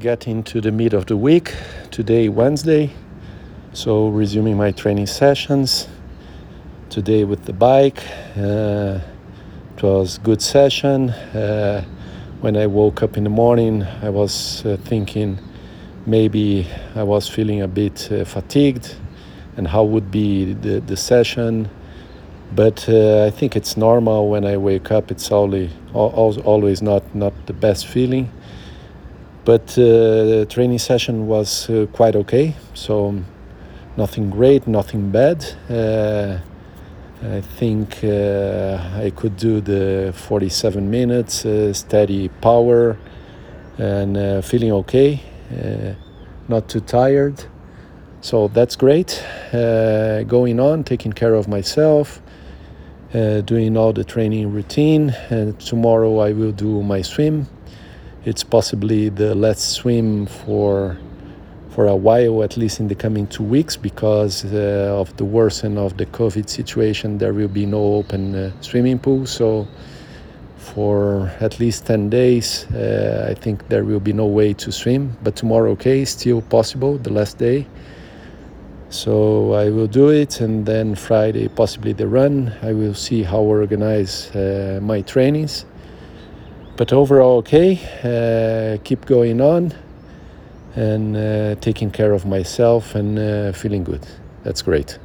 getting to the mid of the week. Today, Wednesday. So, resuming my training sessions. Today with the bike. Uh, it was good session. Uh, when I woke up in the morning, I was uh, thinking maybe I was feeling a bit uh, fatigued and how would be the, the session. But uh, I think it's normal when I wake up. It's always, always not, not the best feeling but uh, the training session was uh, quite okay. So nothing great nothing bad. Uh, I think uh, I could do the 47 minutes uh, steady power and uh, feeling okay. Not too tired. So that's great. Going on taking care of myself doing all the training routine. And tomorrow I will do my swim it's possibly the last swim for for a while, at least in the coming two weeks, because uh, of the worsen of the COVID situation. There will be no open uh, swimming pool, so for at least 10 days, uh, I think there will be no way to swim. But tomorrow, okay, still possible, the last day. So I will do it, and then Friday, possibly the run. I will see how organize uh, my trainings but overall okay uh, keep going on and uh, taking care of myself and uh, feeling good. That's great